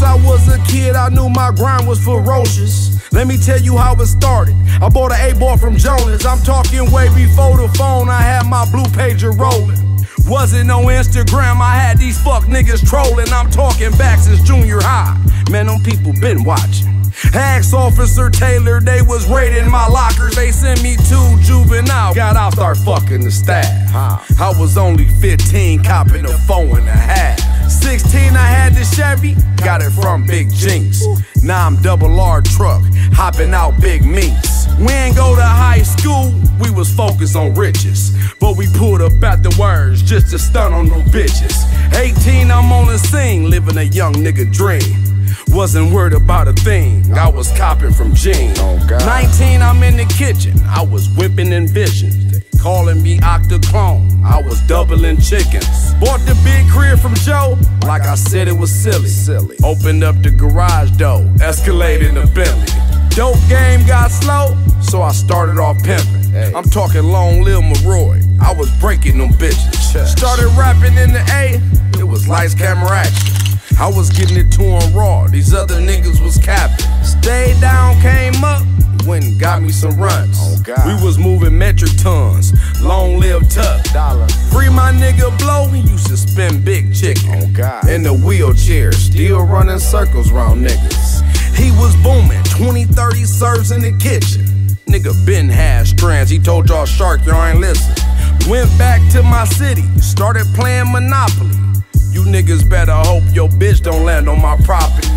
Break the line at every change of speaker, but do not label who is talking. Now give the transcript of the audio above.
Since I was a kid, I knew my grind was ferocious. Let me tell you how it started. I bought an A-ball from Jonas. I'm talking way before the phone. I had my blue pager rolling. Wasn't no Instagram, I had these fuck niggas trolling. I'm talking back since junior high. Man, them people been watching. Ask Officer Taylor, they was raiding my lockers. They sent me to juvenile. Got out, start fucking the staff. I was only 15, copping a phone and a half. Chevy, got it from Big Jinx. Now I'm double R truck, hopping out big meats. We ain't go to high school, we was focused on riches. But we pulled up at the words just to stun on them bitches. 18, I'm on the scene, living a young nigga dream. Wasn't worried about a thing, I was copping from Gene. 19, I'm in the kitchen, I was whipping in visions. They calling me Octoclone, I was doubling chickens. Bought the from Joe, like I said it was silly. silly. Opened up the garage door, escalated the Bentley. Dope game got slow, so I started off pimping. I'm talking long Lil Maroy, I was breaking them bitches. Started rapping in the A, it was lights, camera, action. I was getting it to 'em raw, these other niggas was capping. Got me some runs. We was moving metric tons, long live Tuck. Free my nigga Blow, he used to spin big chicken. In the wheelchair, still running circles round niggas. He was booming, 20, 30 serves in the kitchen. Nigga been had strands, he told y'all shark, y'all ain't listen. Went back to my city, started playing Monopoly. You niggas better hope your bitch don't land on my property.